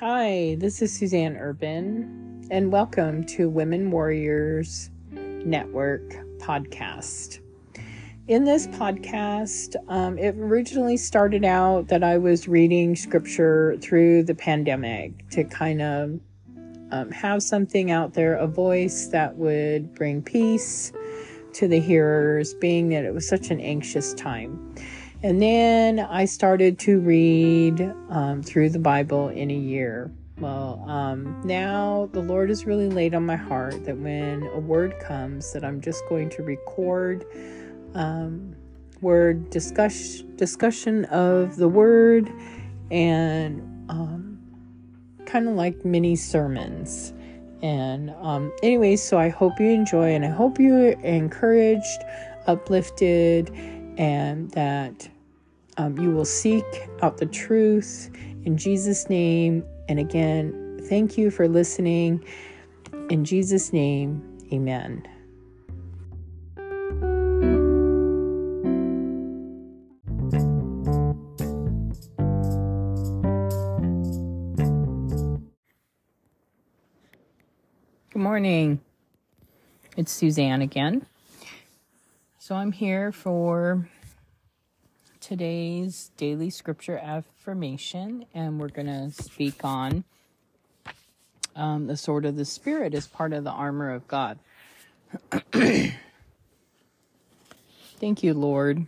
Hi, this is Suzanne Urban, and welcome to Women Warriors Network podcast. In this podcast, um, it originally started out that I was reading scripture through the pandemic to kind of um, have something out there, a voice that would bring peace to the hearers, being that it was such an anxious time. And then I started to read um, through the Bible in a year. Well, um, now the Lord has really laid on my heart that when a word comes, that I'm just going to record um, word discuss discussion of the word and um, kind of like mini sermons. And um, anyway, so I hope you enjoy and I hope you're encouraged, uplifted, and that um, you will seek out the truth in Jesus' name. And again, thank you for listening. In Jesus' name, amen. Good morning. It's Suzanne again. So I'm here for today's daily scripture affirmation, and we're going to speak on um, the sword of the Spirit as part of the armor of God. Thank you, Lord,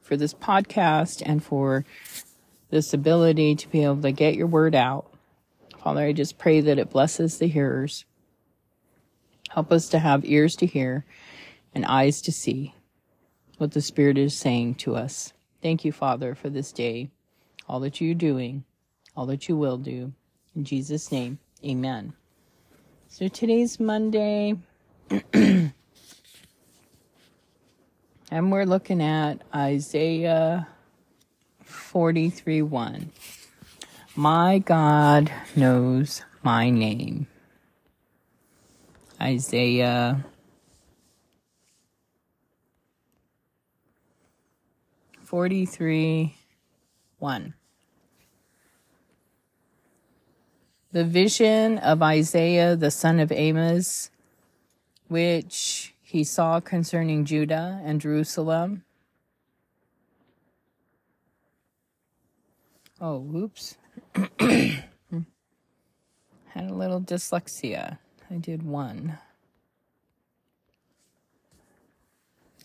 for this podcast and for this ability to be able to get your word out. Father, I just pray that it blesses the hearers. Help us to have ears to hear and eyes to see what the Spirit is saying to us. Thank you, Father, for this day, all that you're doing, all that you will do. In Jesus' name, amen. So today's Monday, and we're looking at Isaiah 43 1. My God knows my name. Isaiah 43 1. The vision of Isaiah the son of Amos, which he saw concerning Judah and Jerusalem. Oh, whoops. Had a little dyslexia. I did one.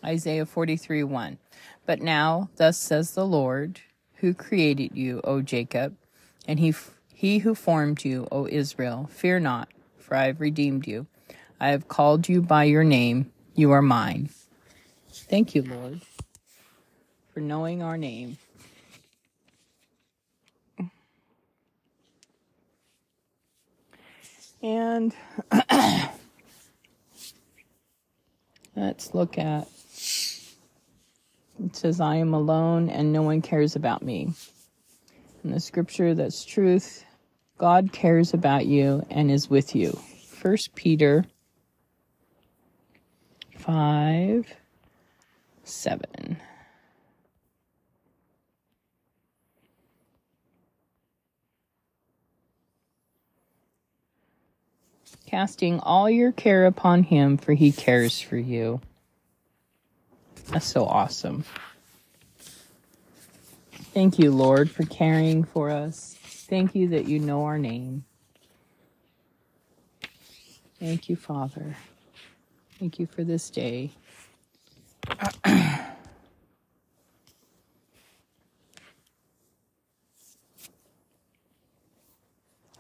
Isaiah 43 1. But now, thus says the Lord, who created you, O Jacob, and he, he who formed you, O Israel, fear not, for I have redeemed you. I have called you by your name. You are mine. Thank you, Lord, for knowing our name. And let's look at it says, I am alone and no one cares about me. In the scripture, that's truth. God cares about you and is with you. First Peter 5 7. Casting all your care upon him, for he cares for you. That's so awesome. Thank you, Lord, for caring for us. Thank you that you know our name. Thank you, Father. Thank you for this day.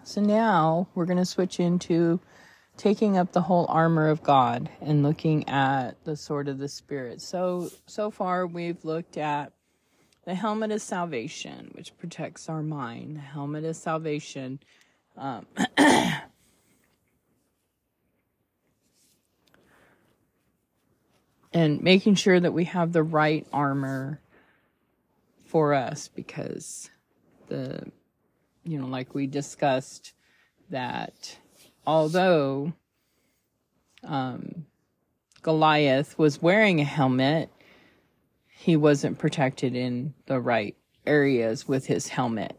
so now we're going to switch into taking up the whole armor of God and looking at the sword of the Spirit. So, so far we've looked at the helmet of salvation, which protects our mind, the helmet of salvation. Um, and making sure that we have the right armor for us because the, you know, like we discussed, that although um, Goliath was wearing a helmet, he wasn't protected in the right areas with his helmet.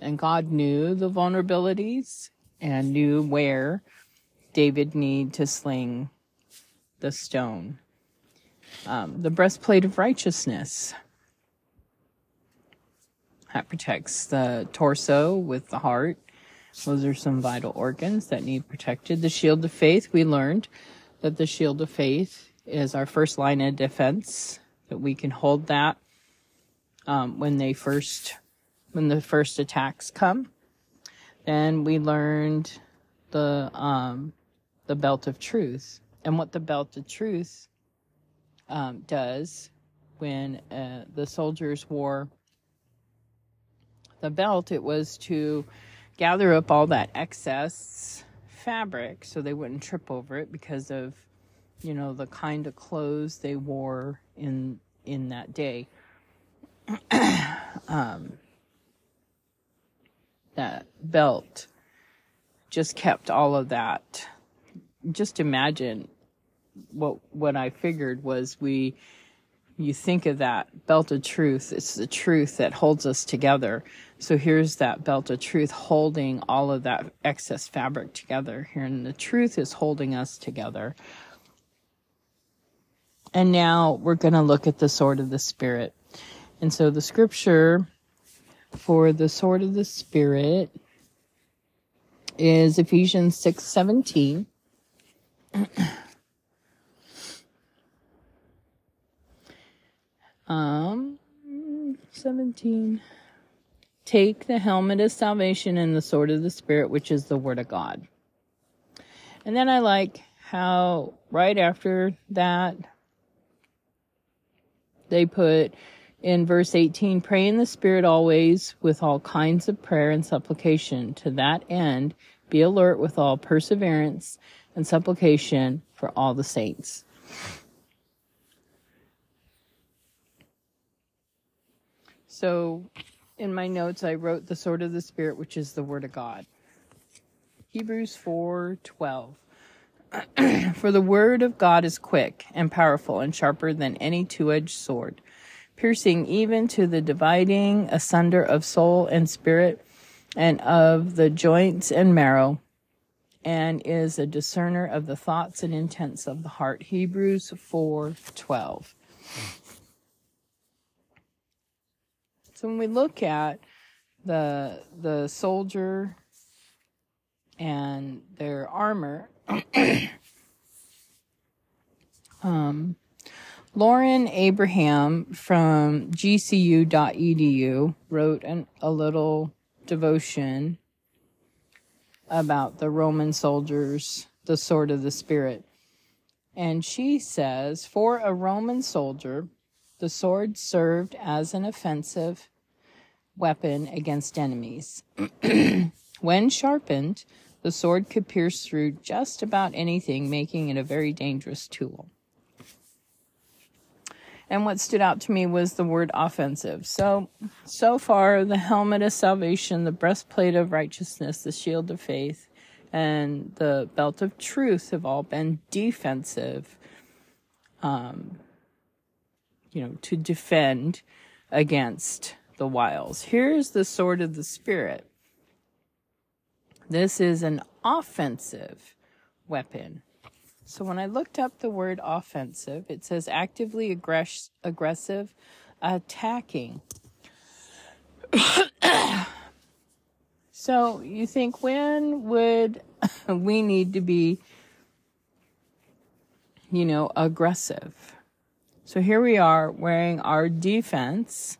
And God knew the vulnerabilities and knew where David need to sling the stone. Um, the breastplate of righteousness that protects the torso with the heart. Those are some vital organs that need protected. The shield of faith, we learned that the shield of faith is our first line of defense, that we can hold that um, when they first, when the first attacks come. Then we learned the, um, the belt of truth and what the belt of truth um, does when uh, the soldiers wore the belt, it was to gather up all that excess fabric so they wouldn't trip over it because of you know the kind of clothes they wore in in that day. Um, that belt just kept all of that. Just imagine what what I figured was we you think of that belt of truth it's the truth that holds us together. So here's that belt of truth holding all of that excess fabric together here and the truth is holding us together. And now we're going to look at the sword of the spirit. And so the scripture for the sword of the spirit is ephesians 6 17 Um, 17. Take the helmet of salvation and the sword of the Spirit, which is the Word of God. And then I like how right after that, they put in verse 18 pray in the Spirit always with all kinds of prayer and supplication. To that end, be alert with all perseverance and supplication for all the saints. So in my notes, I wrote the sword of the Spirit, which is the Word of God. Hebrews 4 12. For the Word of God is quick and powerful and sharper than any two edged sword, piercing even to the dividing asunder of soul and spirit and of the joints and marrow, and is a discerner of the thoughts and intents of the heart. Hebrews 4 12. So when we look at the the soldier and their armor, um, Lauren Abraham from GCU.edu wrote an, a little devotion about the Roman soldiers, the sword of the Spirit. And she says, for a Roman soldier, the sword served as an offensive weapon against enemies. when sharpened, the sword could pierce through just about anything, making it a very dangerous tool. And what stood out to me was the word offensive. So, so far, the helmet of salvation, the breastplate of righteousness, the shield of faith, and the belt of truth have all been defensive. Um, you know, to defend against the wiles. Here's the sword of the Spirit. This is an offensive weapon. So when I looked up the word offensive, it says actively aggress- aggressive, attacking. so you think when would we need to be, you know, aggressive? So here we are wearing our defense,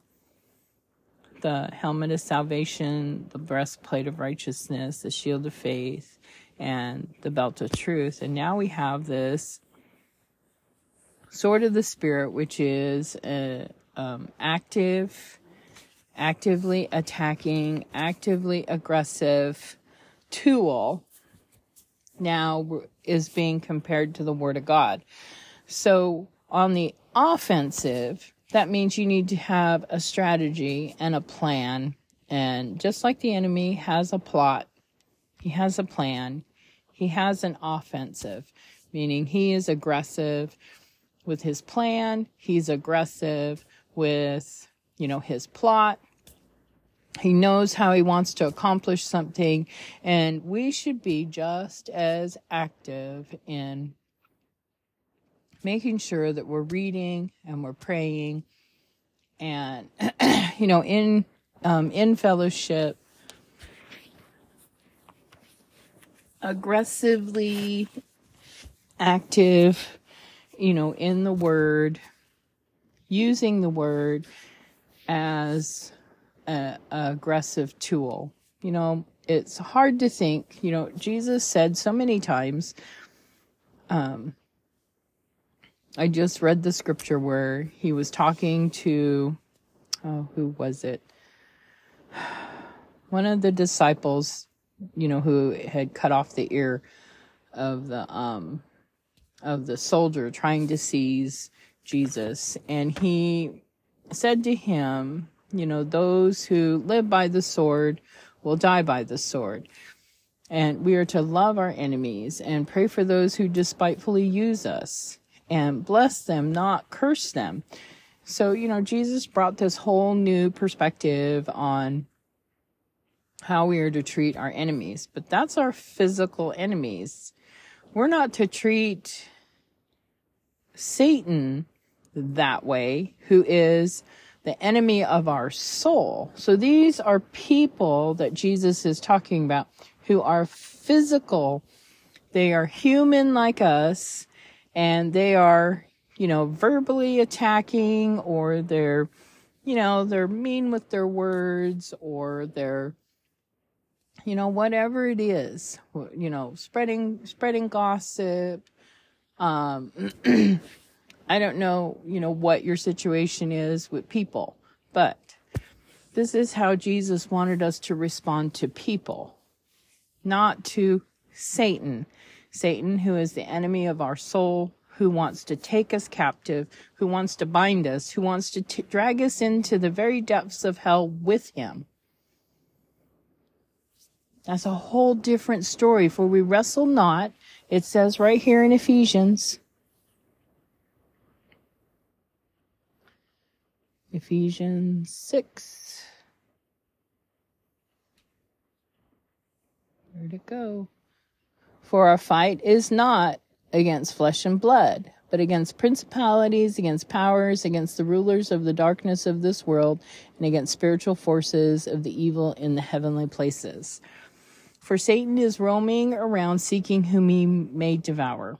the helmet of salvation, the breastplate of righteousness, the shield of faith, and the belt of truth. And now we have this sword of the spirit, which is a, um, active, actively attacking, actively aggressive tool now is being compared to the word of God. So on the offensive, that means you need to have a strategy and a plan. And just like the enemy has a plot, he has a plan, he has an offensive, meaning he is aggressive with his plan, he's aggressive with, you know, his plot. He knows how he wants to accomplish something, and we should be just as active in making sure that we're reading and we're praying and you know in um, in fellowship aggressively active you know in the word using the word as a, a aggressive tool. You know it's hard to think you know jesus said so many times um I just read the scripture where he was talking to, oh, who was it? One of the disciples, you know, who had cut off the ear of the um of the soldier trying to seize Jesus, and he said to him, you know, those who live by the sword will die by the sword. And we are to love our enemies and pray for those who despitefully use us and bless them, not curse them. So, you know, Jesus brought this whole new perspective on how we are to treat our enemies, but that's our physical enemies. We're not to treat Satan that way, who is the enemy of our soul. So these are people that Jesus is talking about who are physical. They are human like us and they are, you know, verbally attacking or they're, you know, they're mean with their words or they're, you know, whatever it is, you know, spreading, spreading gossip. Um, I don't know, you know, what your situation is with people, but this is how Jesus wanted us to respond to people, not to Satan. Satan, who is the enemy of our soul, who wants to take us captive, who wants to bind us, who wants to t- drag us into the very depths of hell with him. That's a whole different story. For we wrestle not, it says right here in Ephesians. Ephesians 6. Where'd it go? For our fight is not against flesh and blood, but against principalities, against powers, against the rulers of the darkness of this world, and against spiritual forces of the evil in the heavenly places. For Satan is roaming around seeking whom he may devour.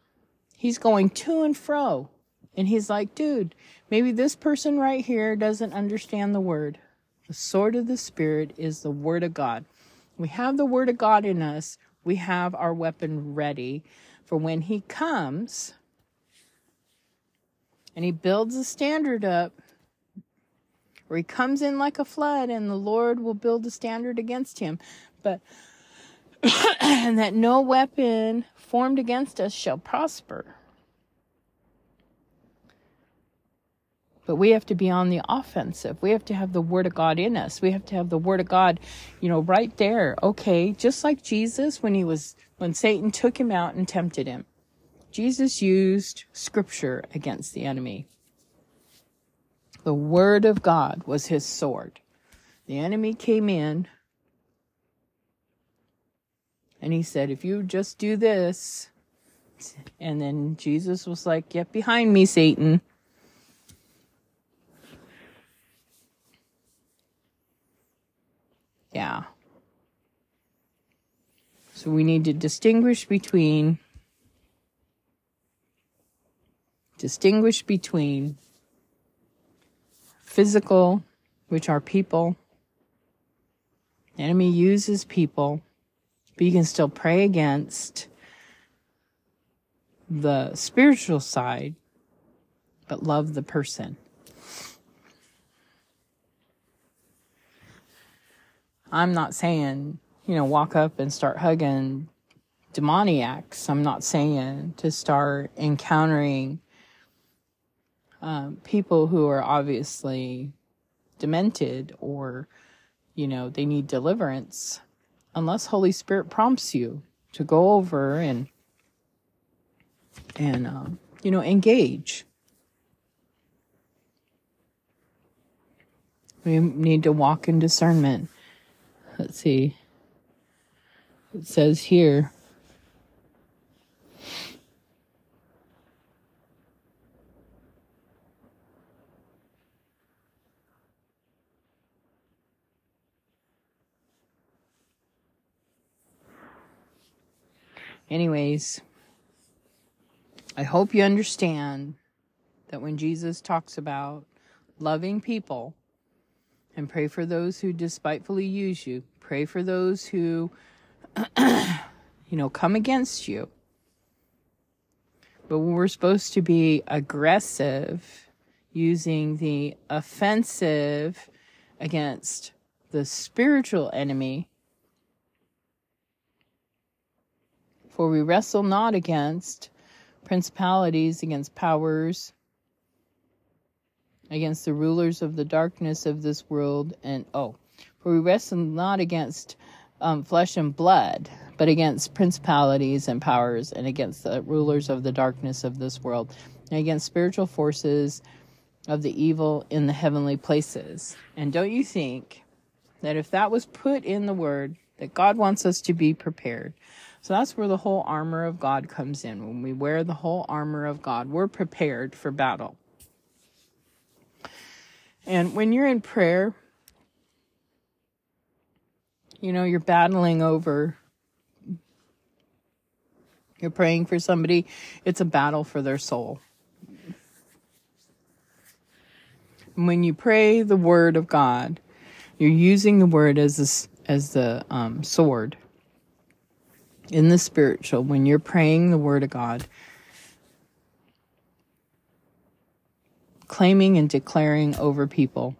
He's going to and fro. And he's like, dude, maybe this person right here doesn't understand the word. The sword of the Spirit is the word of God. We have the word of God in us we have our weapon ready for when he comes and he builds a standard up where he comes in like a flood and the Lord will build a standard against him. But, and that no weapon formed against us shall prosper. But we have to be on the offensive. We have to have the Word of God in us. We have to have the Word of God, you know, right there. Okay, just like Jesus when he was, when Satan took him out and tempted him. Jesus used Scripture against the enemy. The Word of God was his sword. The enemy came in and he said, If you just do this, and then Jesus was like, Get behind me, Satan. Yeah. So we need to distinguish between distinguish between physical, which are people. The enemy uses people, but you can still pray against the spiritual side, but love the person. I'm not saying, you know, walk up and start hugging demoniacs. I'm not saying to start encountering um, people who are obviously demented or, you know, they need deliverance unless Holy Spirit prompts you to go over and, and, um, you know, engage. We need to walk in discernment let's see. It says here. Anyways, I hope you understand that when Jesus talks about loving people and pray for those who despitefully use you, pray for those who, you know, come against you. But we're supposed to be aggressive using the offensive against the spiritual enemy For we wrestle not against principalities, against powers, against the rulers of the darkness of this world, and oh, for we wrestle not against um, flesh and blood, but against principalities and powers, and against the rulers of the darkness of this world, and against spiritual forces of the evil in the heavenly places. And don't you think that if that was put in the word, that God wants us to be prepared? So that's where the whole armor of God comes in. When we wear the whole armor of God, we're prepared for battle. And when you're in prayer, you know, you're battling over, you're praying for somebody, it's a battle for their soul. When you pray the word of God, you're using the word as a, as the um, sword in the spiritual, when you're praying the Word of God, claiming and declaring over people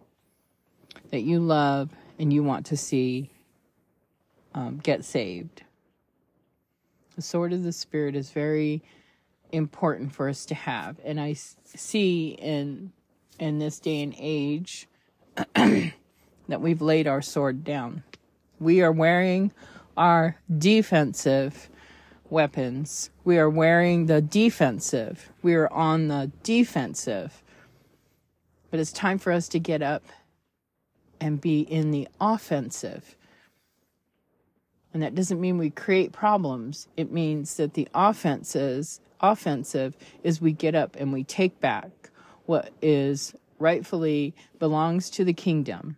that you love and you want to see um, get saved. The sword of the Spirit is very important for us to have. And I see in in this day and age that we've laid our sword down. We are wearing our defensive weapons. We are wearing the defensive. We are on the defensive. But it's time for us to get up and be in the offensive. And that doesn't mean we create problems. It means that the offenses offensive is we get up and we take back what is rightfully belongs to the kingdom.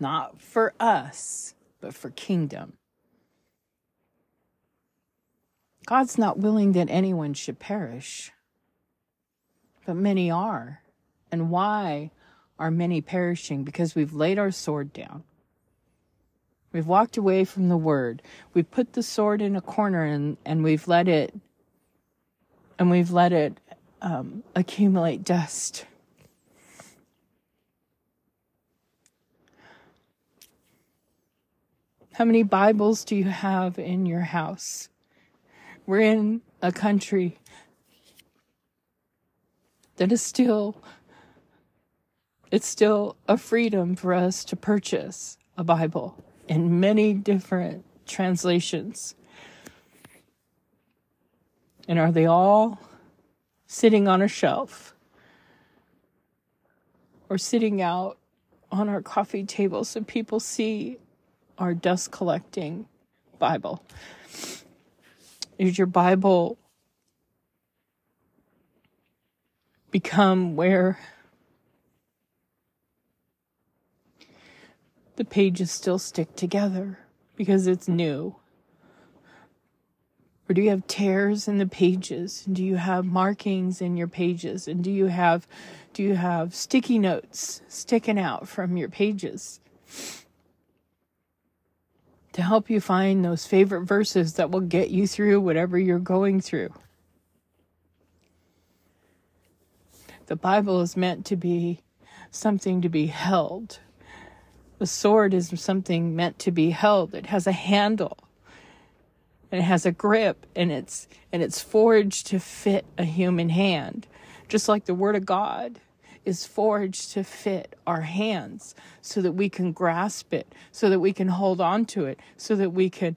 Not for us, but for kingdom. God's not willing that anyone should perish, but many are. And why are many perishing? Because we've laid our sword down. We've walked away from the word. We've put the sword in a corner and, and we've let it and we've let it um, accumulate dust. How many Bibles do you have in your house? We're in a country that is still it's still a freedom for us to purchase a Bible in many different translations. And are they all sitting on a shelf or sitting out on our coffee table so people see our dust collecting Bible? Is your Bible become where the pages still stick together because it's new? Or do you have tears in the pages? Do you have markings in your pages? And do you have do you have sticky notes sticking out from your pages? to help you find those favorite verses that will get you through whatever you're going through. The Bible is meant to be something to be held. The sword is something meant to be held. It has a handle and it has a grip and it's and it's forged to fit a human hand, just like the word of God is forged to fit our hands so that we can grasp it, so that we can hold on to it, so that we can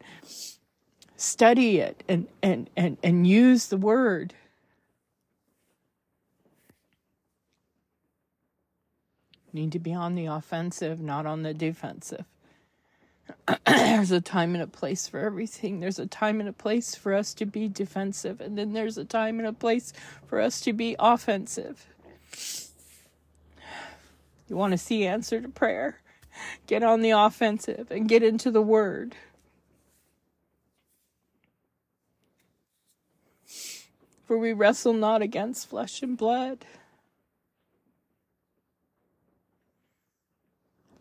study it and, and, and, and use the word. Need to be on the offensive, not on the defensive. there's a time and a place for everything. There's a time and a place for us to be defensive, and then there's a time and a place for us to be offensive. You want to see answer to prayer? Get on the offensive and get into the word. For we wrestle not against flesh and blood.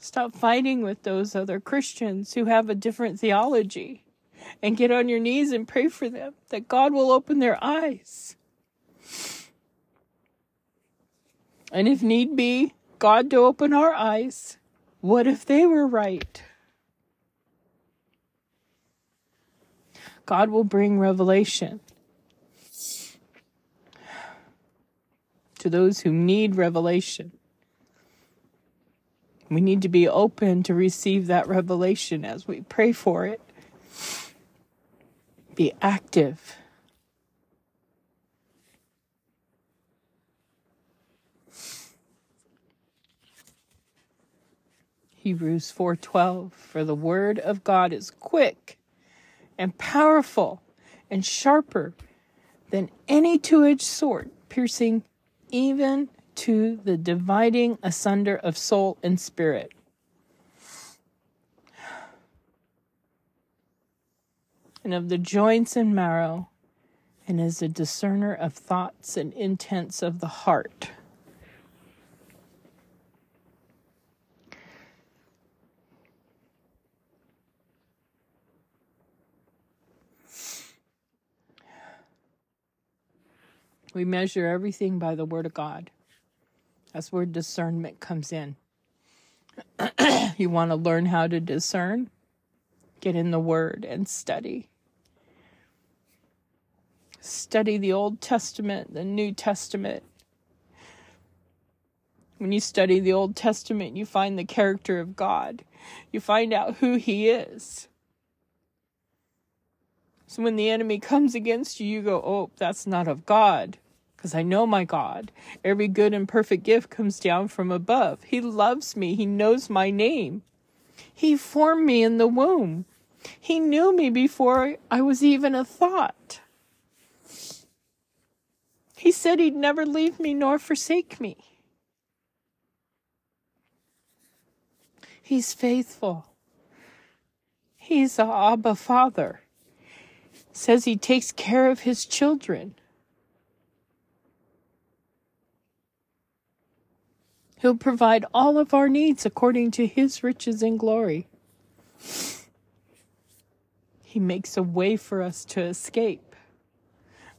Stop fighting with those other Christians who have a different theology and get on your knees and pray for them that God will open their eyes. And if need be, God to open our eyes. What if they were right? God will bring revelation to those who need revelation. We need to be open to receive that revelation as we pray for it. Be active. Hebrews 4:12 For the word of God is quick and powerful and sharper than any two-edged sword, piercing even to the dividing asunder of soul and spirit. And of the joints and marrow, and is a discerner of thoughts and intents of the heart. We measure everything by the Word of God. That's where discernment comes in. you want to learn how to discern? Get in the Word and study. Study the Old Testament, the New Testament. When you study the Old Testament, you find the character of God. You find out who He is. So when the enemy comes against you, you go, Oh, that's not of God because I know my God. Every good and perfect gift comes down from above. He loves me. He knows my name. He formed me in the womb. He knew me before I was even a thought. He said he'd never leave me nor forsake me. He's faithful. He's a Abba Father. Says he takes care of his children. He'll provide all of our needs according to his riches and glory. He makes a way for us to escape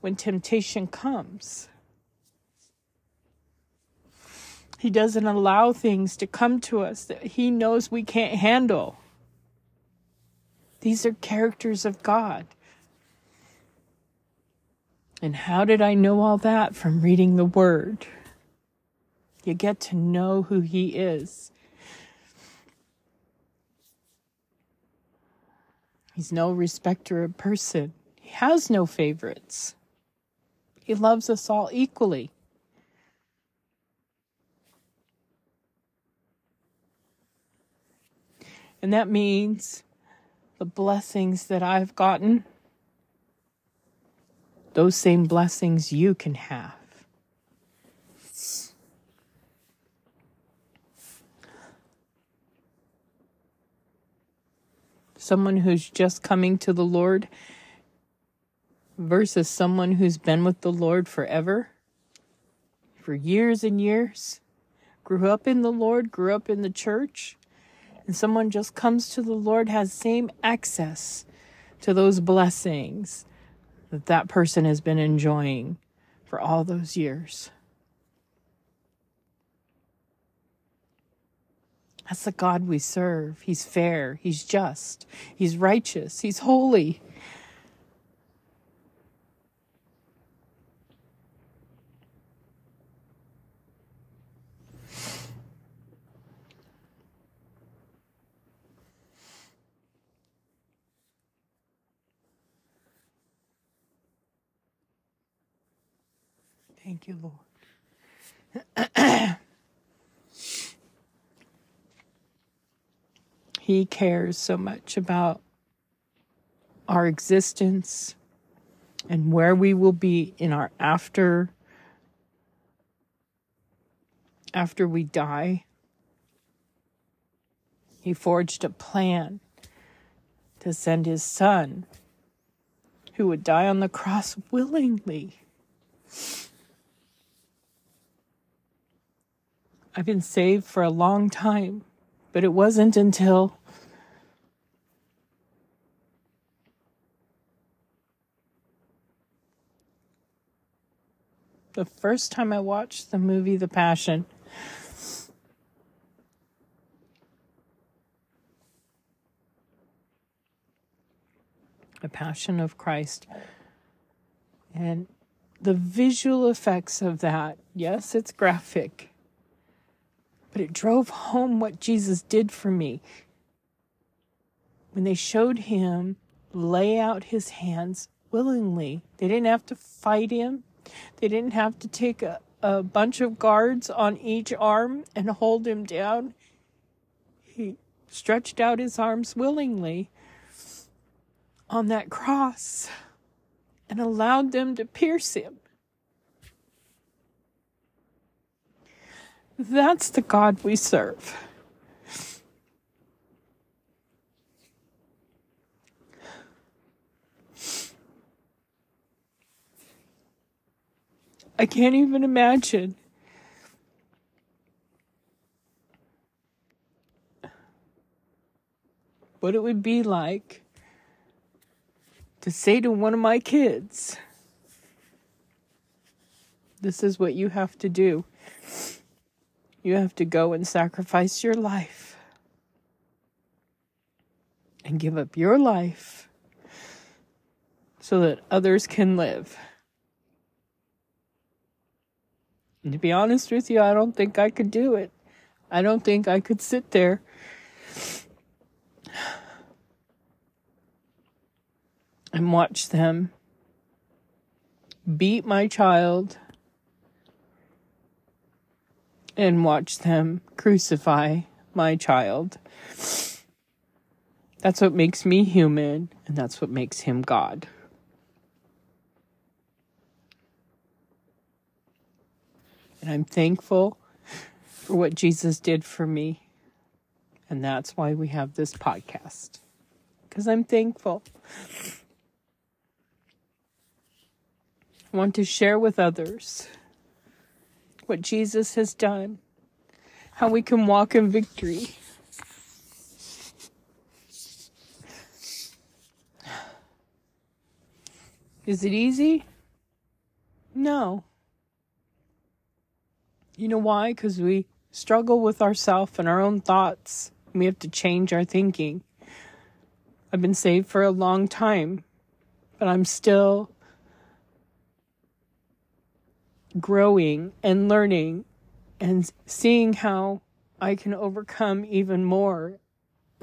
when temptation comes. He doesn't allow things to come to us that he knows we can't handle. These are characters of God. And how did I know all that? From reading the Word. You get to know who He is. He's no respecter of person. He has no favorites. He loves us all equally. And that means the blessings that I've gotten, those same blessings you can have. Someone who's just coming to the Lord versus someone who's been with the Lord forever, for years and years, grew up in the Lord, grew up in the church, and someone just comes to the Lord has same access to those blessings that that person has been enjoying for all those years. That's the God we serve. He's fair, He's just, He's righteous, He's holy. Thank you, Lord. He cares so much about our existence and where we will be in our after after we die. He forged a plan to send his son who would die on the cross willingly. I've been saved for a long time, but it wasn't until the first time I watched the movie The Passion. The Passion of Christ. And the visual effects of that, yes, it's graphic, but it drove home what Jesus did for me. When they showed him lay out his hands willingly, they didn't have to fight him, they didn't have to take a, a bunch of guards on each arm and hold him down. He stretched out his arms willingly on that cross and allowed them to pierce him. That's the God we serve. I can't even imagine. What it would be like to say to one of my kids, This is what you have to do. You have to go and sacrifice your life and give up your life so that others can live. And to be honest with you, I don't think I could do it. I don't think I could sit there and watch them beat my child and watch them crucify my child. That's what makes me human, and that's what makes him God. And I'm thankful for what Jesus did for me. And that's why we have this podcast. Because I'm thankful. I want to share with others what Jesus has done, how we can walk in victory. Is it easy? No. You know why? Because we struggle with ourself and our own thoughts. We have to change our thinking. I've been saved for a long time, but I'm still growing and learning and seeing how I can overcome even more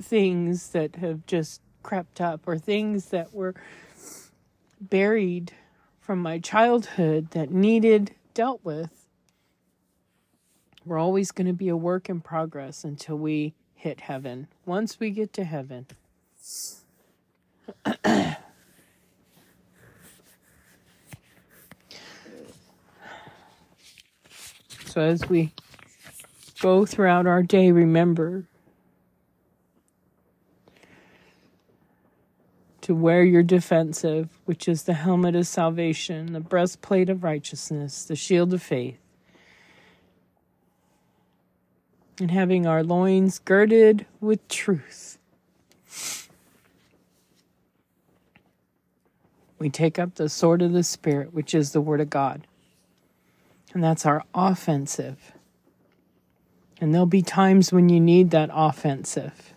things that have just crept up or things that were buried from my childhood that needed dealt with we're always going to be a work in progress until we hit heaven. Once we get to heaven, so as we go throughout our day, remember to wear your defensive, which is the helmet of salvation, the breastplate of righteousness, the shield of faith and having our loins girded with truth. We take up the sword of the Spirit, which is the Word of God. And that's our offensive. And there'll be times when you need that offensive.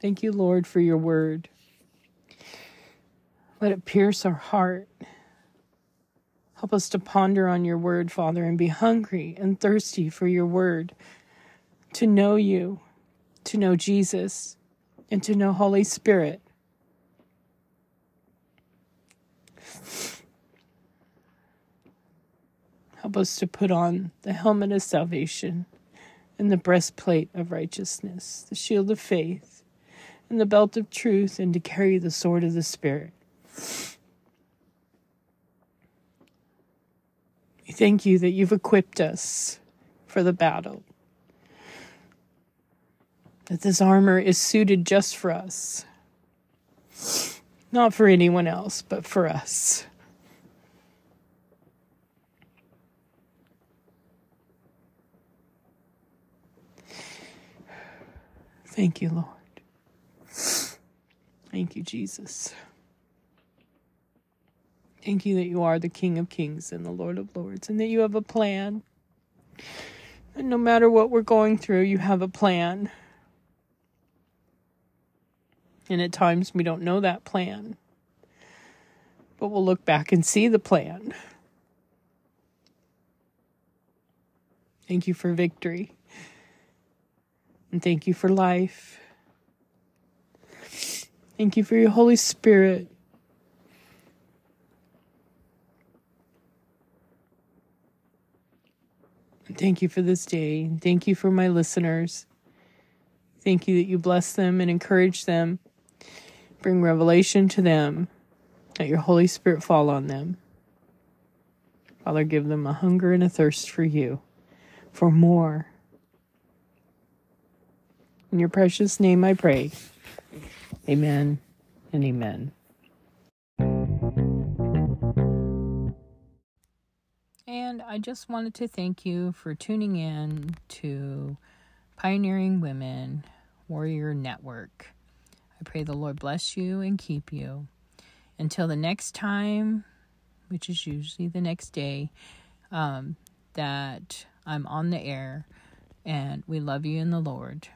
Thank you, Lord, for your word. Let it pierce our heart. Help us to ponder on your word, Father, and be hungry and thirsty for your word, to know you, to know Jesus, and to know Holy Spirit. Help us to put on the helmet of salvation and the breastplate of righteousness, the shield of faith, and the belt of truth, and to carry the sword of the Spirit. We thank you that you've equipped us for the battle, that this armor is suited just for us, not for anyone else, but for us. Thank you, Lord. Thank you, Jesus. Thank you that you are the King of Kings and the Lord of Lords, and that you have a plan. And no matter what we're going through, you have a plan. And at times we don't know that plan. But we'll look back and see the plan. Thank you for victory. And thank you for life. Thank you for your Holy Spirit. And thank you for this day. Thank you for my listeners. Thank you that you bless them and encourage them. Bring revelation to them. Let your Holy Spirit fall on them. Father, give them a hunger and a thirst for you, for more in your precious name I pray. Amen and amen. And I just wanted to thank you for tuning in to Pioneering Women Warrior Network. I pray the Lord bless you and keep you. Until the next time, which is usually the next day, um, that I'm on the air, and we love you in the Lord.